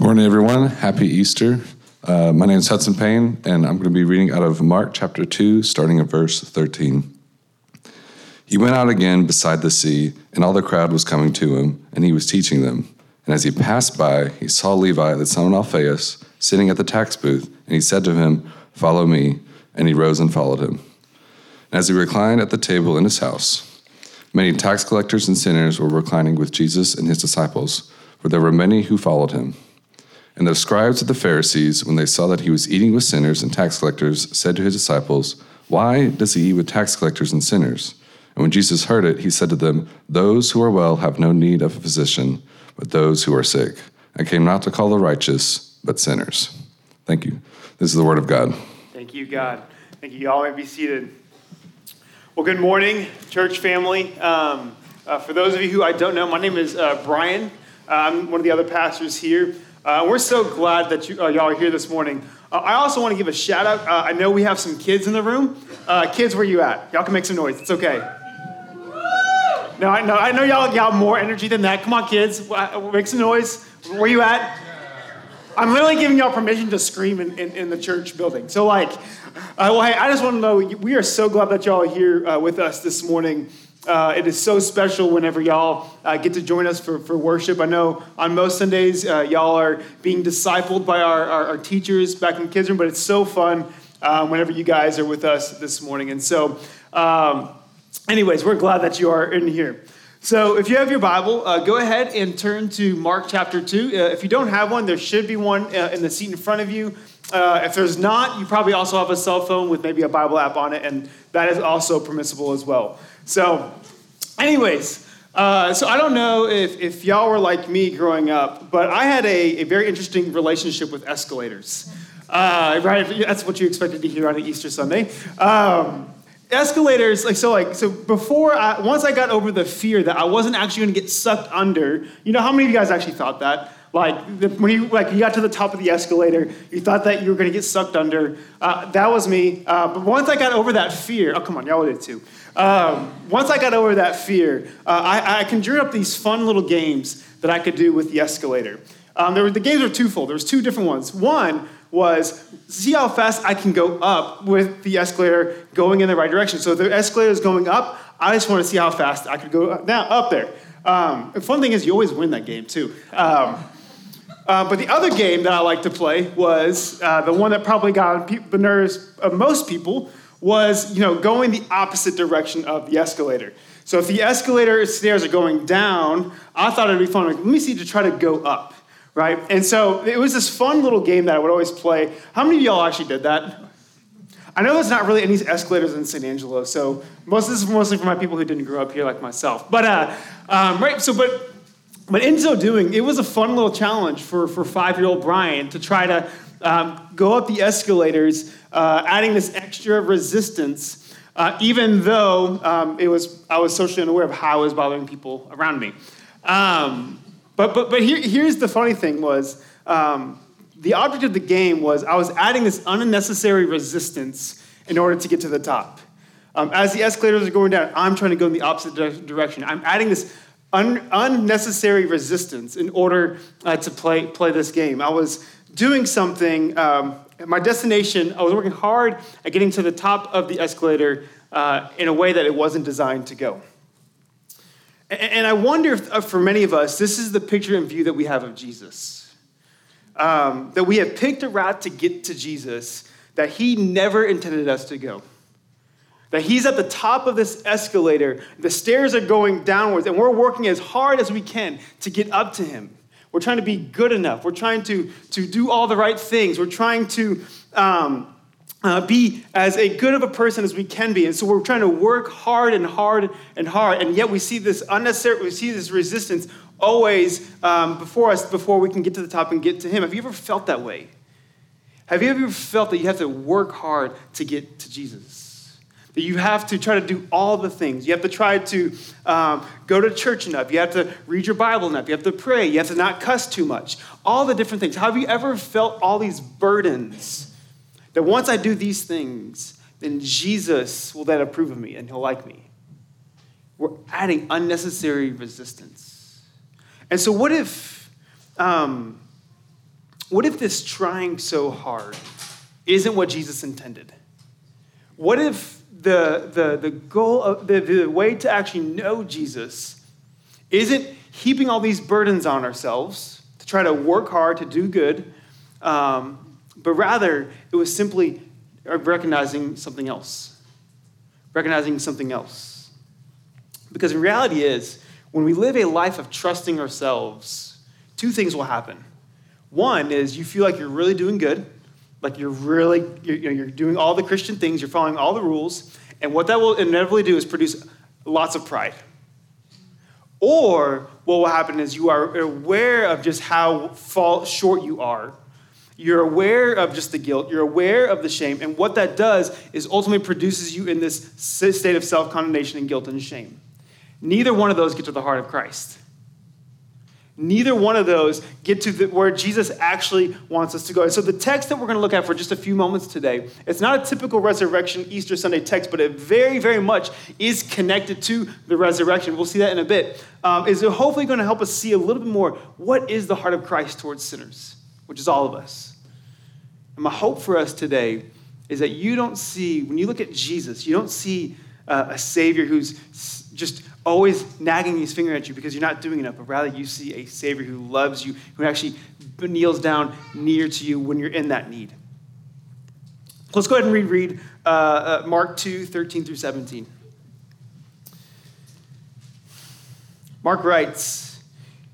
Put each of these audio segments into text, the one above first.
Morning, everyone. Happy Easter. Uh, my name is Hudson Payne, and I'm going to be reading out of Mark chapter 2, starting at verse 13. He went out again beside the sea, and all the crowd was coming to him, and he was teaching them. And as he passed by, he saw Levi, the son of Alphaeus, sitting at the tax booth, and he said to him, Follow me. And he rose and followed him. And as he reclined at the table in his house, many tax collectors and sinners were reclining with Jesus and his disciples, for there were many who followed him. And the scribes of the Pharisees, when they saw that he was eating with sinners and tax collectors, said to his disciples, Why does he eat with tax collectors and sinners? And when Jesus heard it, he said to them, Those who are well have no need of a physician, but those who are sick. I came not to call the righteous, but sinners. Thank you. This is the word of God. Thank you, God. Thank you. Y'all may be seated. Well, good morning, church family. Um, uh, for those of you who I don't know, my name is uh, Brian. Uh, I'm one of the other pastors here. Uh, we're so glad that you, uh, y'all are here this morning. Uh, I also want to give a shout out. I know we have some kids in the room. kids, where you at? Y'all can make some noise. It's okay. No, I know, I know y'all, y'all more energy than that. Come on, kids, make some noise. Where you at? I'm literally giving y'all permission to scream in, in, in the church building. So, like, uh, well, hey, I just want to know we are so glad that y'all are here uh, with us this morning. Uh, it is so special whenever y'all uh, get to join us for, for worship. I know on most Sundays, uh, y'all are being discipled by our, our, our, teachers back in kids room, but it's so fun uh, whenever you guys are with us this morning. And so, um, anyways, we're glad that you are in here. So, if you have your Bible, uh, go ahead and turn to Mark chapter 2. Uh, if you don't have one, there should be one in the seat in front of you. If there's not, you probably also have a cell phone with maybe a Bible app on it, and that is also permissible as well. So, anyways, uh, so I don't know if, if y'all were like me growing up, but I had a, a very interesting relationship with escalators. Uh, right? That's what you expected to hear on an Easter Sunday. Um, escalators like so like so before I, once i got over the fear that i wasn't actually going to get sucked under you know how many of you guys actually thought that like the, when you like you got to the top of the escalator you thought that you were going to get sucked under uh, that was me uh, but once i got over that fear oh come on y'all did too um, once i got over that fear uh, I, I conjured up these fun little games that i could do with the escalator um, there were, the games were twofold there was two different ones one was see how fast I can go up with the escalator going in the right direction. So the escalator is going up. I just want to see how fast I could go now up there. Um, the fun thing is you always win that game too. Um, uh, but the other game that I like to play was uh, the one that probably got on the nerves of most people was you know going the opposite direction of the escalator. So if the escalator stairs are going down, I thought it'd be fun. Like, let me see to try to go up right? And so it was this fun little game that I would always play. How many of y'all actually did that? I know there's not really any escalators in San Angelo, so most of this is mostly for my people who didn't grow up here like myself. But uh, um, right, so but but in so doing, it was a fun little challenge for for five year old Brian to try to um, go up the escalators, uh, adding this extra resistance. Uh, even though um, it was, I was socially unaware of how it was bothering people around me. Um, but, but, but here, here's the funny thing was, um, the object of the game was I was adding this unnecessary resistance in order to get to the top. Um, as the escalators are going down, I'm trying to go in the opposite direction. I'm adding this un- unnecessary resistance in order uh, to play, play this game. I was doing something, um, my destination, I was working hard at getting to the top of the escalator uh, in a way that it wasn't designed to go. And I wonder if, uh, for many of us, this is the picture and view that we have of Jesus. Um, that we have picked a route to get to Jesus that he never intended us to go. That he's at the top of this escalator, the stairs are going downwards, and we're working as hard as we can to get up to him. We're trying to be good enough. We're trying to, to do all the right things. We're trying to um, uh, be as a good of a person as we can be. And so we're trying to work hard and hard and hard, and yet we see this unnecessary, we see this resistance always um, before us before we can get to the top and get to Him. Have you ever felt that way? Have you ever felt that you have to work hard to get to Jesus? You have to try to do all the things. You have to try to um, go to church enough. You have to read your Bible enough. You have to pray. You have to not cuss too much. All the different things. Have you ever felt all these burdens? That once I do these things, then Jesus will then approve of me and he'll like me. We're adding unnecessary resistance. And so, what if, um, what if this trying so hard isn't what Jesus intended? What if the, the, the goal of the, the way to actually know Jesus isn't heaping all these burdens on ourselves to try to work hard to do good, um, but rather it was simply recognizing something else. Recognizing something else. Because the reality is, when we live a life of trusting ourselves, two things will happen. One is you feel like you're really doing good, like you're really you're, you know, you're doing all the Christian things, you're following all the rules, and what that will inevitably do is produce lots of pride. Or what will happen is you are aware of just how fall short you are. You're aware of just the guilt. You're aware of the shame. And what that does is ultimately produces you in this state of self condemnation and guilt and shame. Neither one of those get to the heart of Christ. Neither one of those get to the, where Jesus actually wants us to go. And so, the text that we're going to look at for just a few moments today, it's not a typical resurrection Easter Sunday text, but it very, very much is connected to the resurrection. We'll see that in a bit. Um, is hopefully going to help us see a little bit more what is the heart of Christ towards sinners, which is all of us. And my hope for us today is that you don't see, when you look at Jesus, you don't see uh, a Savior who's just always nagging his finger at you because you're not doing enough, but rather you see a Savior who loves you, who actually kneels down near to you when you're in that need. Let's go ahead and reread uh, uh, Mark 2 13 through 17. Mark writes,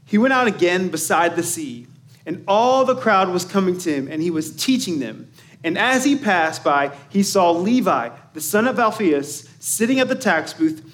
He went out again beside the sea, and all the crowd was coming to him, and he was teaching them. And as he passed by, he saw Levi, the son of Alphaeus, sitting at the tax booth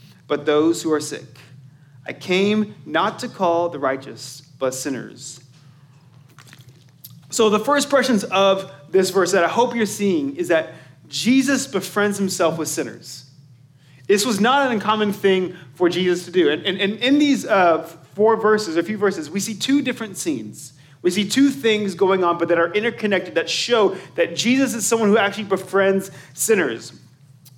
but those who are sick. I came not to call the righteous, but sinners. So, the first impressions of this verse that I hope you're seeing is that Jesus befriends himself with sinners. This was not an uncommon thing for Jesus to do. And, and, and in these uh, four verses, a few verses, we see two different scenes. We see two things going on, but that are interconnected that show that Jesus is someone who actually befriends sinners.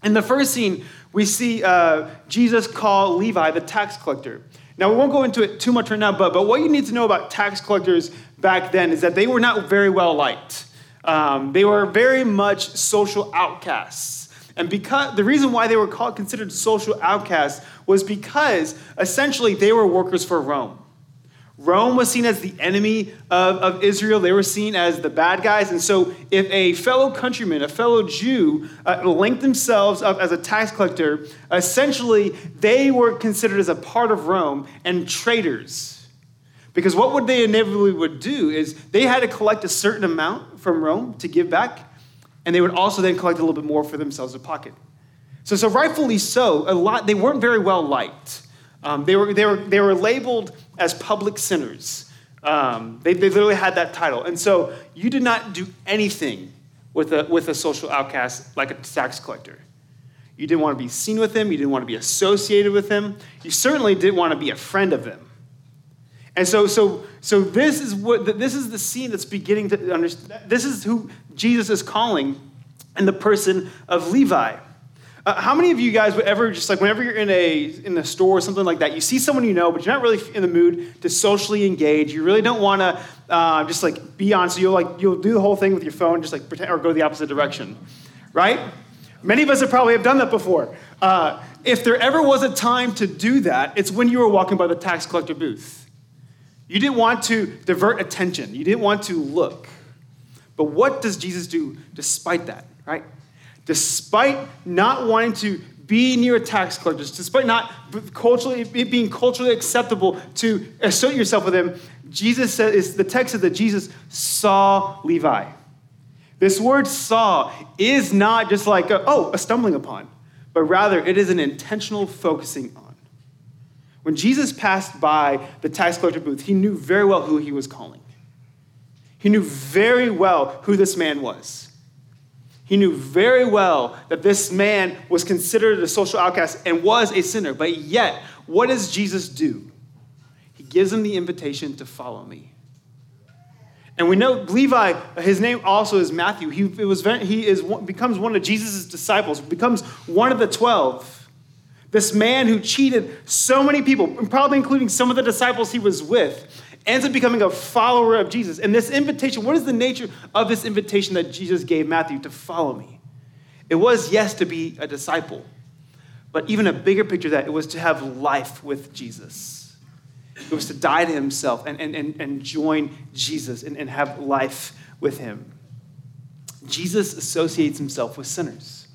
In the first scene, we see uh, Jesus call Levi the tax collector. Now, we won't go into it too much right now, but, but what you need to know about tax collectors back then is that they were not very well liked. Um, they were very much social outcasts. And because the reason why they were called considered social outcasts was because essentially they were workers for Rome. Rome was seen as the enemy of, of Israel. They were seen as the bad guys. And so, if a fellow countryman, a fellow Jew, uh, linked themselves up as a tax collector, essentially they were considered as a part of Rome and traitors. Because what would they inevitably would do is they had to collect a certain amount from Rome to give back, and they would also then collect a little bit more for themselves to pocket. So, so rightfully so, a lot they weren't very well liked. Um, they, were, they, were, they were labeled as public sinners. Um, they, they literally had that title. And so you did not do anything with a, with a social outcast like a tax collector. You didn't want to be seen with them. You didn't want to be associated with them. You certainly didn't want to be a friend of them. And so, so, so this is what this is the scene that's beginning to understand. This is who Jesus is calling, in the person of Levi. Uh, how many of you guys would ever just like whenever you're in a in a store or something like that, you see someone you know, but you're not really in the mood to socially engage. You really don't want to uh, just like be on. So you'll like you'll do the whole thing with your phone, just like pretend or go the opposite direction, right? Many of us have probably have done that before. Uh, if there ever was a time to do that, it's when you were walking by the tax collector booth. You didn't want to divert attention. You didn't want to look. But what does Jesus do despite that, right? Despite not wanting to be near a tax collectors, despite not culturally it being culturally acceptable to associate yourself with them, Jesus says the text says that Jesus saw Levi. This word saw is not just like a, oh a stumbling upon, but rather it is an intentional focusing on. When Jesus passed by the tax collector booth, he knew very well who he was calling. He knew very well who this man was. He knew very well that this man was considered a social outcast and was a sinner. But yet, what does Jesus do? He gives him the invitation to follow me. And we know Levi, his name also is Matthew. He, was, he is, becomes one of Jesus' disciples, becomes one of the 12. This man who cheated so many people, probably including some of the disciples he was with, ends up becoming a follower of Jesus. And this invitation, what is the nature of this invitation that Jesus gave Matthew to follow me? It was, yes, to be a disciple, but even a bigger picture that it was to have life with Jesus. It was to die to himself and, and, and, and join Jesus and, and have life with him. Jesus associates himself with sinners.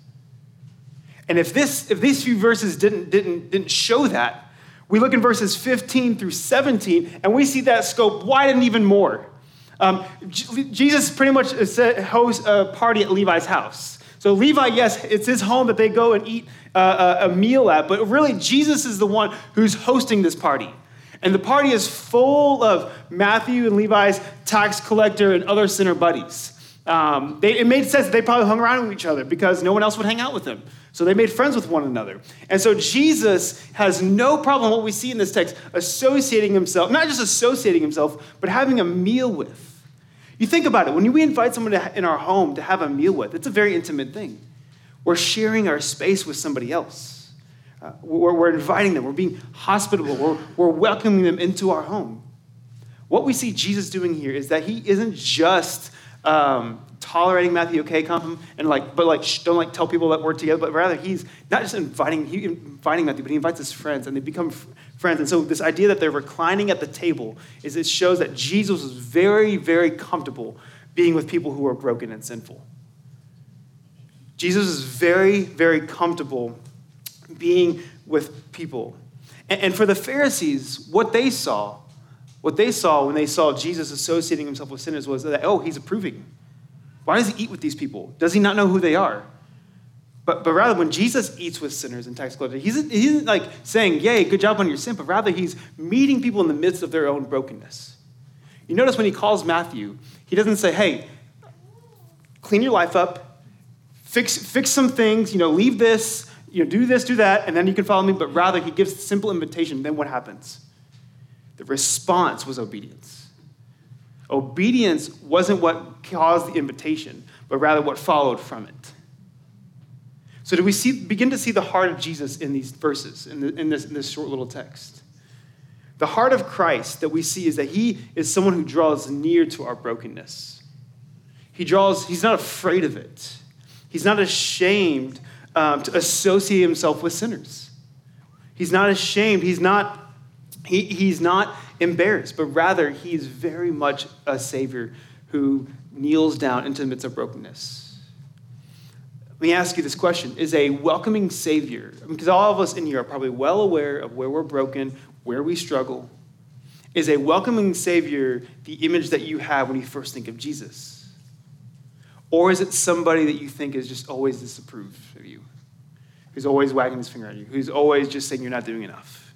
And if, this, if these few verses didn't, didn't, didn't show that, we look in verses 15 through 17 and we see that scope widened even more. Um, Jesus pretty much hosts a party at Levi's house. So, Levi, yes, it's his home that they go and eat uh, a meal at, but really, Jesus is the one who's hosting this party. And the party is full of Matthew and Levi's tax collector and other sinner buddies. Um, they, it made sense that they probably hung around with each other because no one else would hang out with them. So they made friends with one another. And so Jesus has no problem, what we see in this text, associating himself, not just associating himself, but having a meal with. You think about it, when we invite someone to, in our home to have a meal with, it's a very intimate thing. We're sharing our space with somebody else. Uh, we're, we're, inviting them, we're being hospitable, we're, we're welcoming them into our home. What we see Jesus doing here is that he isn't just um, tolerating Matthew, okay, come and like, but like, don't like tell people that we're together, but rather he's not just inviting, he inviting Matthew, but he invites his friends and they become f- friends. And so this idea that they're reclining at the table is it shows that Jesus was very, very comfortable being with people who are broken and sinful. Jesus is very, very comfortable being with people. And, and for the Pharisees, what they saw, what they saw when they saw Jesus associating himself with sinners was that, oh, he's approving. Why does he eat with these people? Does he not know who they are? But, but rather, when Jesus eats with sinners and tax collectors, he isn't, he isn't like saying, Yay, good job on your sin, but rather he's meeting people in the midst of their own brokenness. You notice when he calls Matthew, he doesn't say, Hey, clean your life up, fix, fix some things, you know, leave this, you know, do this, do that, and then you can follow me. But rather, he gives a simple invitation. Then what happens? The response was obedience. Obedience wasn't what caused the invitation, but rather what followed from it. So, do we see, begin to see the heart of Jesus in these verses, in, the, in, this, in this short little text? The heart of Christ that we see is that he is someone who draws near to our brokenness. He draws, he's not afraid of it. He's not ashamed um, to associate himself with sinners. He's not ashamed. He's not, he, he's not embarrassed, but rather he's very much a Savior who kneels down into the midst of brokenness. Let me ask you this question Is a welcoming Savior, because all of us in here are probably well aware of where we're broken, where we struggle, is a welcoming Savior the image that you have when you first think of Jesus? Or is it somebody that you think is just always disapproved of you? Who's always wagging his finger at you? Who's always just saying you're not doing enough?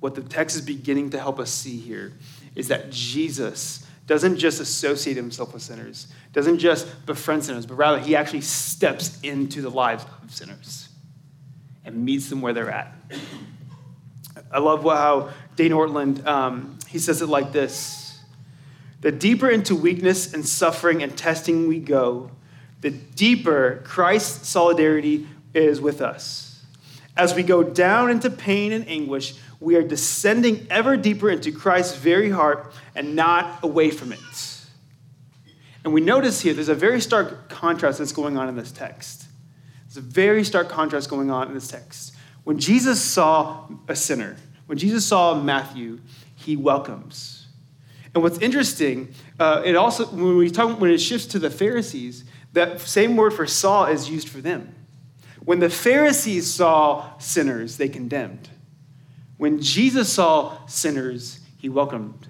What the text is beginning to help us see here is that Jesus doesn't just associate himself with sinners, doesn't just befriend sinners, but rather he actually steps into the lives of sinners and meets them where they're at. I love how Dane Ortlund, um, he says it like this the deeper into weakness and suffering and testing we go, the deeper Christ's solidarity is with us. As we go down into pain and anguish, we are descending ever deeper into Christ's very heart and not away from it. And we notice here there's a very stark contrast that's going on in this text. There's a very stark contrast going on in this text. When Jesus saw a sinner, when Jesus saw Matthew, he welcomes. And what's interesting, uh, it also when we talk when it shifts to the Pharisees, that same word for saw is used for them. When the Pharisees saw sinners, they condemned. When Jesus saw sinners, he welcomed.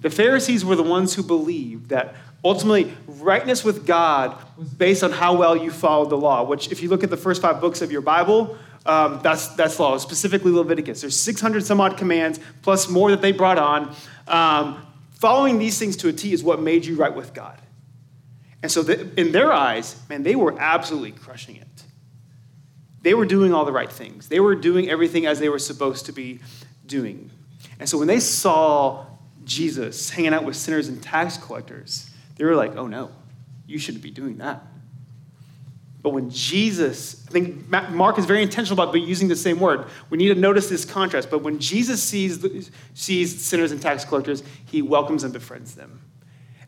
The Pharisees were the ones who believed that ultimately rightness with God was based on how well you followed the law, which, if you look at the first five books of your Bible, um, that's, that's law, specifically Leviticus. There's 600 some odd commands, plus more that they brought on. Um, Following these things to a T is what made you right with God. And so, the, in their eyes, man, they were absolutely crushing it. They were doing all the right things, they were doing everything as they were supposed to be doing. And so, when they saw Jesus hanging out with sinners and tax collectors, they were like, oh no, you shouldn't be doing that. But when Jesus, I think Mark is very intentional about using the same word. We need to notice this contrast. But when Jesus sees, sees sinners and tax collectors, he welcomes and befriends them.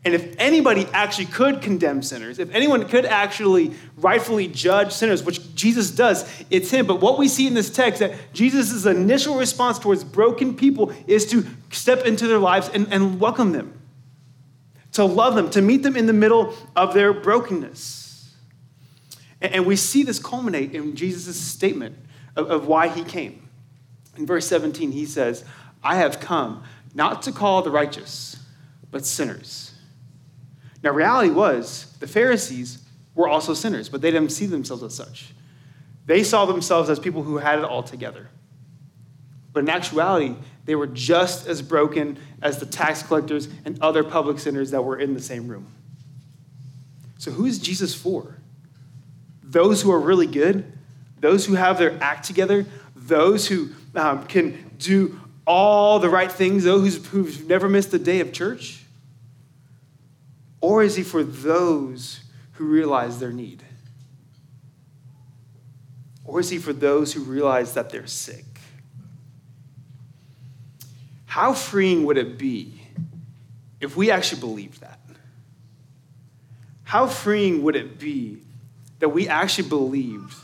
And if anybody actually could condemn sinners, if anyone could actually rightfully judge sinners, which Jesus does, it's him. But what we see in this text that Jesus' initial response towards broken people is to step into their lives and, and welcome them, to love them, to meet them in the middle of their brokenness. And we see this culminate in Jesus' statement of, of why he came. In verse 17, he says, I have come not to call the righteous, but sinners. Now, reality was the Pharisees were also sinners, but they didn't see themselves as such. They saw themselves as people who had it all together. But in actuality, they were just as broken as the tax collectors and other public sinners that were in the same room. So, who is Jesus for? those who are really good, those who have their act together, those who um, can do all the right things, those who've never missed a day of church? Or is he for those who realize their need? Or is he for those who realize that they're sick? How freeing would it be if we actually believed that? How freeing would it be that we actually believed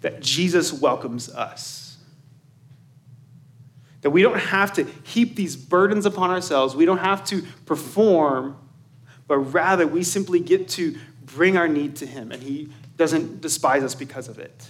that Jesus welcomes us. That we don't have to heap these burdens upon ourselves, we don't have to perform, but rather we simply get to bring our need to Him, and He doesn't despise us because of it.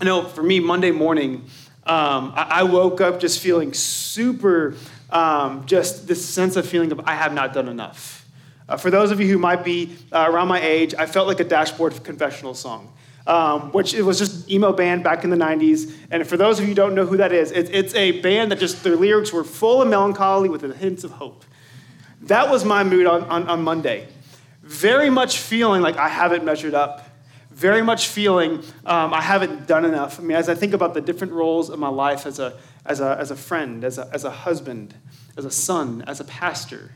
I know for me, Monday morning, um, I, woke up just feeling super, um, just this sense of feeling of I have not done enough. Uh, for those of you who might be uh, around my age, I felt like a dashboard confessional song. Um, which it was just emo band back in the 90s. And for those of you who don't know who that is, it, it's a band that just their lyrics were full of melancholy with a hint of hope. That was my mood on, on, on Monday. Very much feeling like I haven't measured up. Very much feeling um, I haven't done enough. I mean, as I think about the different roles of my life as a, as a, as a friend, as a, as a husband, as a son, as a pastor,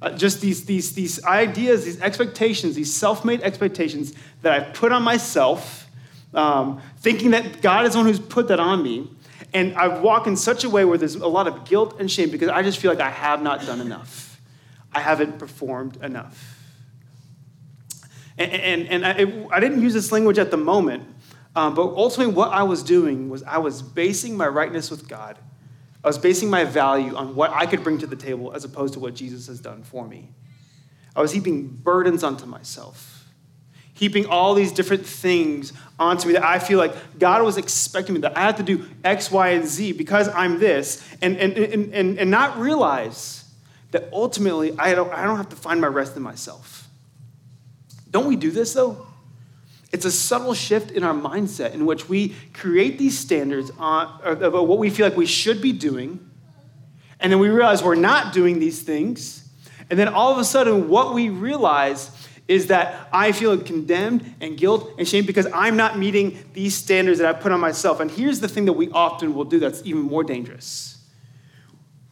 uh, just these, these, these ideas, these expectations, these self made expectations that I've put on myself, um, thinking that God is the one who's put that on me. And I walk in such a way where there's a lot of guilt and shame because I just feel like I have not done enough. I haven't performed enough. And, and, and I, I didn't use this language at the moment, um, but ultimately, what I was doing was I was basing my rightness with God I was basing my value on what I could bring to the table as opposed to what Jesus has done for me. I was heaping burdens onto myself, heaping all these different things onto me that I feel like God was expecting me, that I had to do X, Y, and Z because I'm this, and, and, and, and, and not realize that ultimately I don't, I don't have to find my rest in myself. Don't we do this though? It's a subtle shift in our mindset in which we create these standards of what we feel like we should be doing, and then we realize we're not doing these things. And then all of a sudden, what we realize is that I feel condemned and guilt and shame because I'm not meeting these standards that I put on myself. And here's the thing that we often will do that's even more dangerous.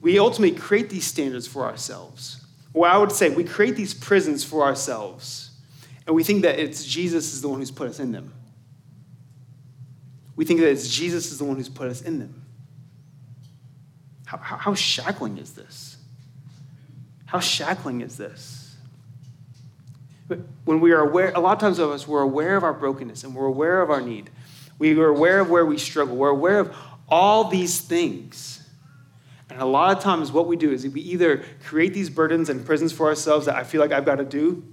We ultimately create these standards for ourselves. Or I would say we create these prisons for ourselves and we think that it's Jesus is the one who's put us in them. We think that it's Jesus is the one who's put us in them. How, how, how shackling is this? How shackling is this? When we are aware, a lot of times of us, we're aware of our brokenness and we're aware of our need. We are aware of where we struggle. We're aware of all these things. And a lot of times, what we do is we either create these burdens and prisons for ourselves that I feel like I've got to do,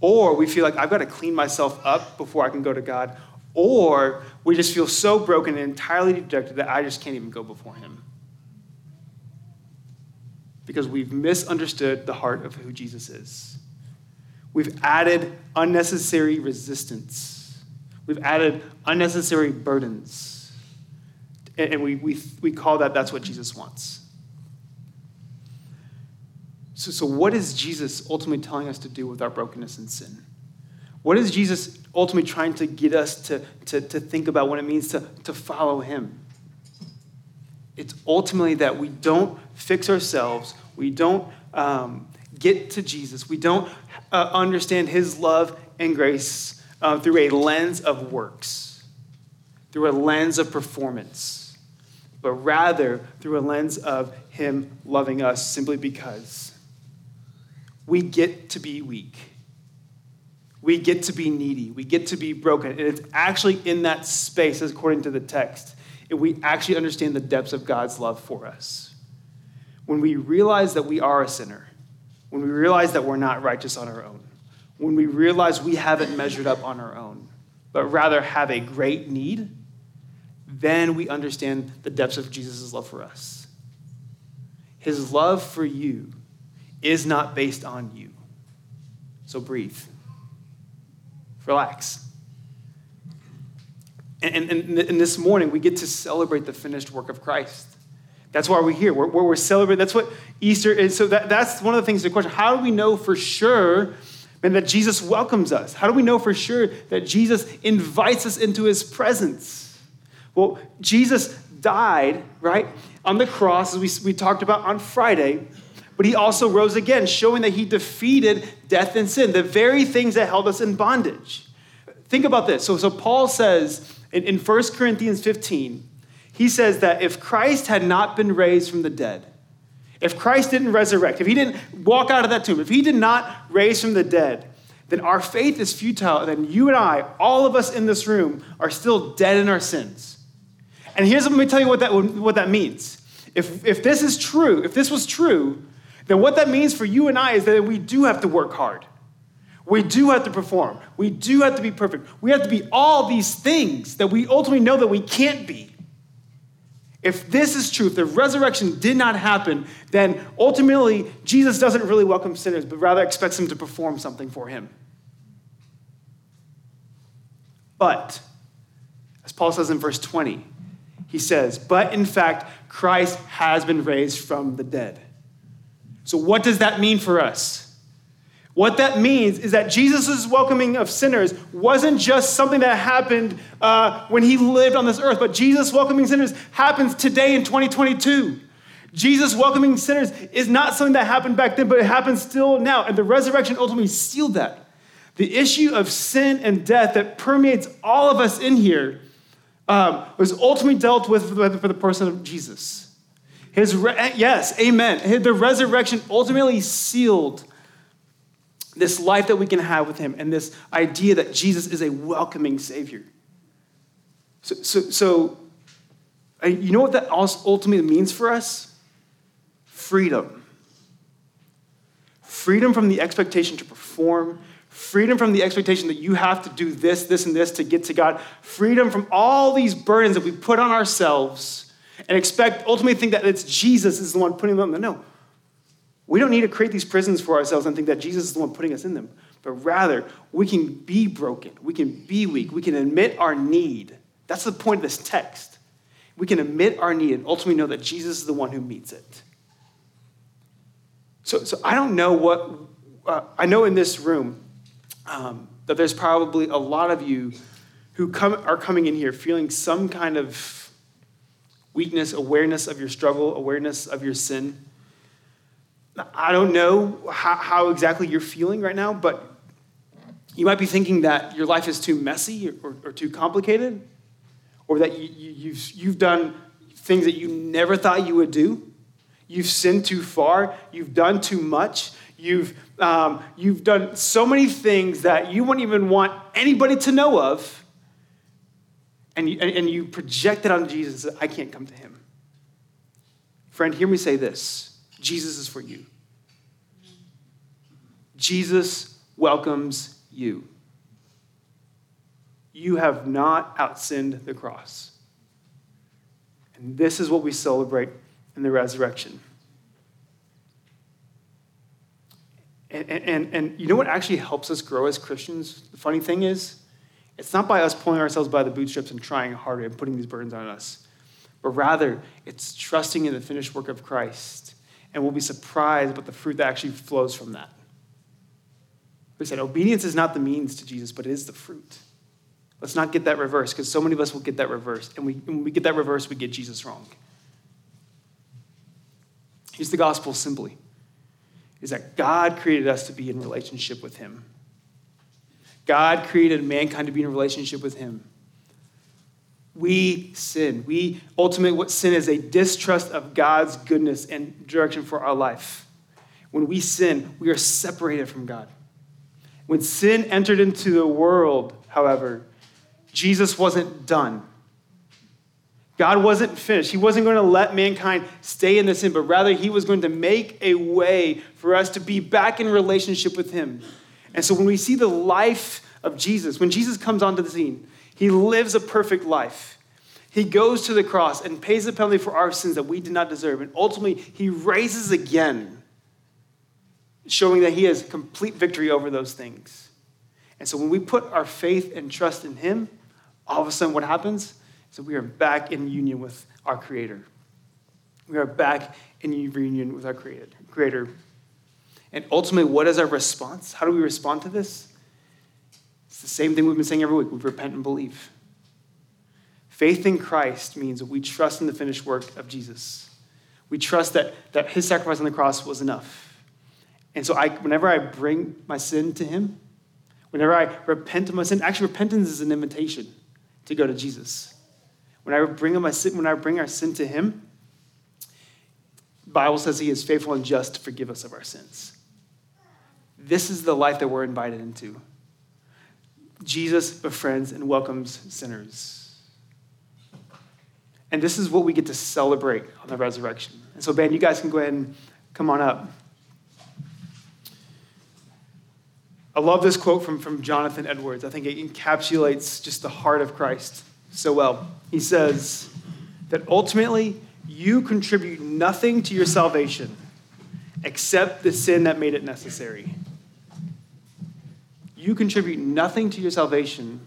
or we feel like I've got to clean myself up before I can go to God. Or we just feel so broken and entirely dejected that I just can't even go before Him. Because we've misunderstood the heart of who Jesus is. We've added unnecessary resistance, we've added unnecessary burdens. And we, we, we call that that's what Jesus wants. So, so, what is Jesus ultimately telling us to do with our brokenness and sin? What is Jesus ultimately trying to get us to, to, to think about what it means to, to follow him? It's ultimately that we don't fix ourselves, we don't um, get to Jesus, we don't uh, understand his love and grace uh, through a lens of works, through a lens of performance, but rather through a lens of him loving us simply because we get to be weak we get to be needy. We get to be broken. And it's actually in that space, according to the text, and we actually understand the depths of God's love for us. When we realize that we are a sinner, when we realize that we're not righteous on our own, when we realize we haven't measured up on our own, but rather have a great need, then we understand the depths of Jesus' love for us. His love for you is not based on you. So breathe. Relax. And, and, and, this morning, we get to celebrate the finished work of Christ. That's why we're here. We're, we're, celebrating. That's what Easter is. So that, that's one of the things, the question how do we know for sure and that Jesus welcomes us? How do we know for sure that Jesus invites us into his presence? Well, Jesus died, right, on the cross, as we, we talked about on Friday, but he also rose again, showing that he defeated death and sin, the very things that held us in bondage. Think about this. So, so Paul says in, in 1 Corinthians 15, he says that if Christ had not been raised from the dead, if Christ didn't resurrect, if he didn't walk out of that tomb, if he did not raise from the dead, then our faith is futile. And then you and I, all of us in this room, are still dead in our sins. And here's what let me tell you what that, what that means. If, if this is true, if this was true, then what that means for you and I is that we do have to work hard. We do have to perform. We do have to be perfect. We have to be all these things that we ultimately know that we can't be. If this is true, if the resurrection did not happen, then ultimately Jesus doesn't really welcome sinners, but rather expects them to perform something for him. But, as Paul says in verse 20, he says, But in fact, Christ has been raised from the dead. So, what does that mean for us? What that means is that Jesus' welcoming of sinners wasn't just something that happened uh, when he lived on this earth, but Jesus welcoming sinners happens today in 2022. Jesus welcoming sinners is not something that happened back then, but it happens still now. And the resurrection ultimately sealed that. The issue of sin and death that permeates all of us in here um, was ultimately dealt with for the person of Jesus. His re- yes, amen. The resurrection ultimately sealed this life that we can have with him and this idea that Jesus is a welcoming Savior. So, so, so you know what that ultimately means for us? Freedom. Freedom from the expectation to perform, freedom from the expectation that you have to do this, this, and this to get to God, freedom from all these burdens that we put on ourselves and expect, ultimately think that it's Jesus is the one putting them. No. We don't need to create these prisons for ourselves and think that Jesus is the one putting us in them. But rather, we can be broken. We can be weak. We can admit our need. That's the point of this text. We can admit our need and ultimately know that Jesus is the one who meets it. So, so I don't know what, uh, I know in this room um, that there's probably a lot of you who come, are coming in here feeling some kind of weakness, awareness of your struggle, awareness of your sin. I don't know how, how, exactly you're feeling right now, but you might be thinking that your life is too messy or, or too complicated, or that you, you, you've, you've done things that you never thought you would do. You've sinned too far. You've done too much. You've, um, you've done so many things that you wouldn't even want anybody to know of and you, and you project it on Jesus I can't come to him. Friend, hear me say this Jesus is for you. Jesus welcomes you. You have not outsinned the cross. And this is what we celebrate in the resurrection. And, and, and you know what actually helps us grow as Christians? The funny thing is, it's not by us pulling ourselves by the bootstraps and trying harder and putting these burdens on us, but rather it's trusting in the finished work of Christ and we'll be surprised about the fruit that actually flows from that. We said obedience is not the means to Jesus, but it is the fruit. Let's not get that reverse because so many of us will get that reverse. And we, when we get that reverse, we get Jesus wrong. Here's the gospel simply is that God created us to be in relationship with Him. God created mankind to be in relationship with Him. We sin. We ultimately what sin is a distrust of God's goodness and direction for our life. When we sin, we are separated from God. When sin entered into the world, however, Jesus wasn't done. God wasn't finished. He wasn't going to let mankind stay in the sin, but rather he was going to make a way for us to be back in relationship with him. And so when we see the life of Jesus, when Jesus comes onto the scene, he lives a perfect life. He goes to the cross and pays the penalty for our sins that we did not deserve. And ultimately, he raises again, showing that he has complete victory over those things. And so when we put our faith and trust in him, all of a sudden what happens? So we are back in union with our Creator. We are back in union with our Creator. And ultimately, what is our response? How do we respond to this? It's the same thing we've been saying every week we repent and believe. Faith in Christ means we trust in the finished work of Jesus. We trust that, that his sacrifice on the cross was enough. And so I, whenever I bring my sin to him, whenever I repent of my sin, actually repentance is an invitation to go to Jesus. When I bring my sin, when I bring our sin to Him, Bible says He is faithful and just to forgive us of our sins. This is the life that we're invited into. Jesus befriends and welcomes sinners. And this is what we get to celebrate on the resurrection. And so, Ben, you guys can go ahead and come on up. I love this quote from, from Jonathan Edwards. I think it encapsulates just the heart of Christ so well. He says that ultimately you contribute nothing to your salvation except the sin that made it necessary. You contribute nothing to your salvation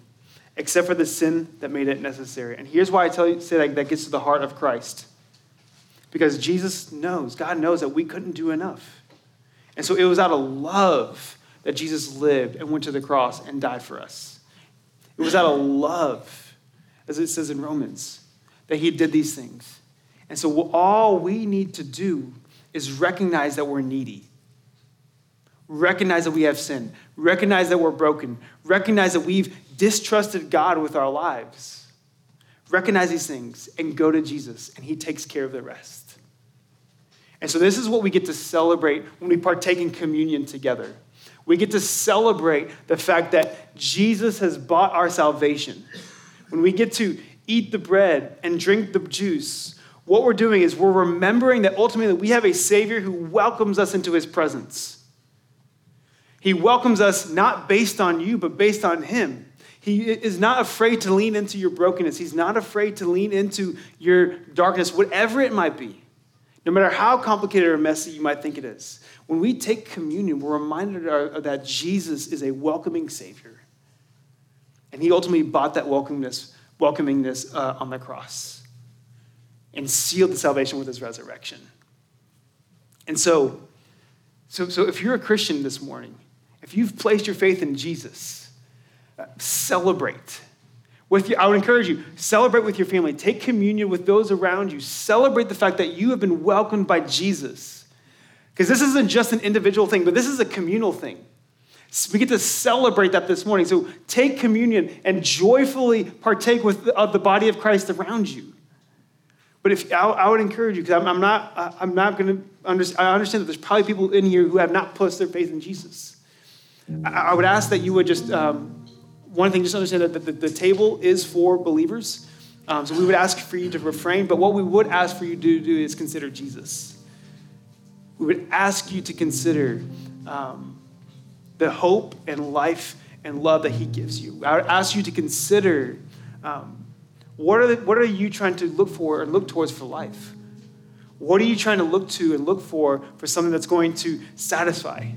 except for the sin that made it necessary. And here's why I tell you say that, that gets to the heart of Christ. Because Jesus knows, God knows that we couldn't do enough. And so it was out of love that Jesus lived and went to the cross and died for us. It was out of love as it says in Romans, that he did these things. And so all we need to do is recognize that we're needy. Recognize that we have sin. Recognize that we're broken. Recognize that we've distrusted God with our lives. Recognize these things and go to Jesus, and He takes care of the rest. And so, this is what we get to celebrate when we partake in communion together. We get to celebrate the fact that Jesus has bought our salvation when we get to eat the bread and drink the juice, what we're doing is we're remembering that ultimately we have a Savior who welcomes us into his presence. He welcomes us not based on you, but based on him. He is not afraid to lean into your brokenness. He's not afraid to lean into your darkness, whatever it might be, no matter how complicated or messy you might think it is. When we take communion, we're reminded that Jesus is a welcoming Savior. And he ultimately bought that welcomingness, welcomingness uh, on the cross and sealed the salvation with his resurrection. And so, so, so if you're a Christian this morning, if you've placed your faith in Jesus, uh, celebrate. With your, I would encourage you, celebrate with your family. Take communion with those around you. Celebrate the fact that you have been welcomed by Jesus. Because this isn't just an individual thing, but this is a communal thing. We get to celebrate that this morning. So take communion and joyfully partake with of the body of Christ around you. But if I, I would encourage you, because I'm, I'm, not, I'm not going to understand. I understand that there's probably people in here who have not placed their faith in Jesus. I, I would ask that you would just um, one thing, just understand that the, the, the table is for believers. Um, so we would ask for you to refrain, but what we would ask for you to do is consider Jesus. We would ask you to consider. Um, the hope and life and love that He gives you. I would ask you to consider um, what, are the, what are you trying to look for and look towards for life? What are you trying to look to and look for for something that's going to satisfy?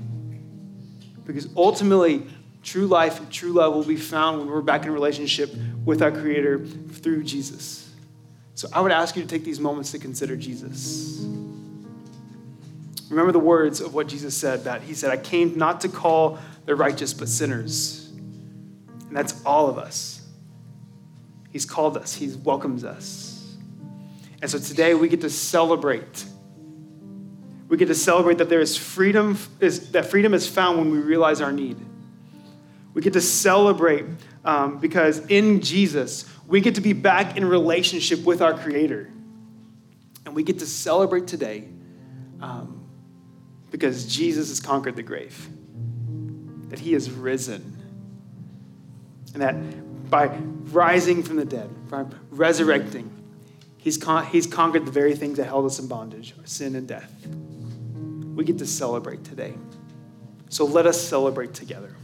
Because ultimately, true life and true love will be found when we're back in relationship with our Creator through Jesus. So I would ask you to take these moments to consider Jesus. Remember the words of what Jesus said that He said, I came not to call the righteous, but sinners. And that's all of us. He's called us, He welcomes us. And so today we get to celebrate. We get to celebrate that there is freedom, is, that freedom is found when we realize our need. We get to celebrate um, because in Jesus, we get to be back in relationship with our Creator. And we get to celebrate today um, because Jesus has conquered the grave, that He has risen, and that by rising from the dead, by resurrecting, He's, con- he's conquered the very things that held us in bondage sin and death. We get to celebrate today. So let us celebrate together.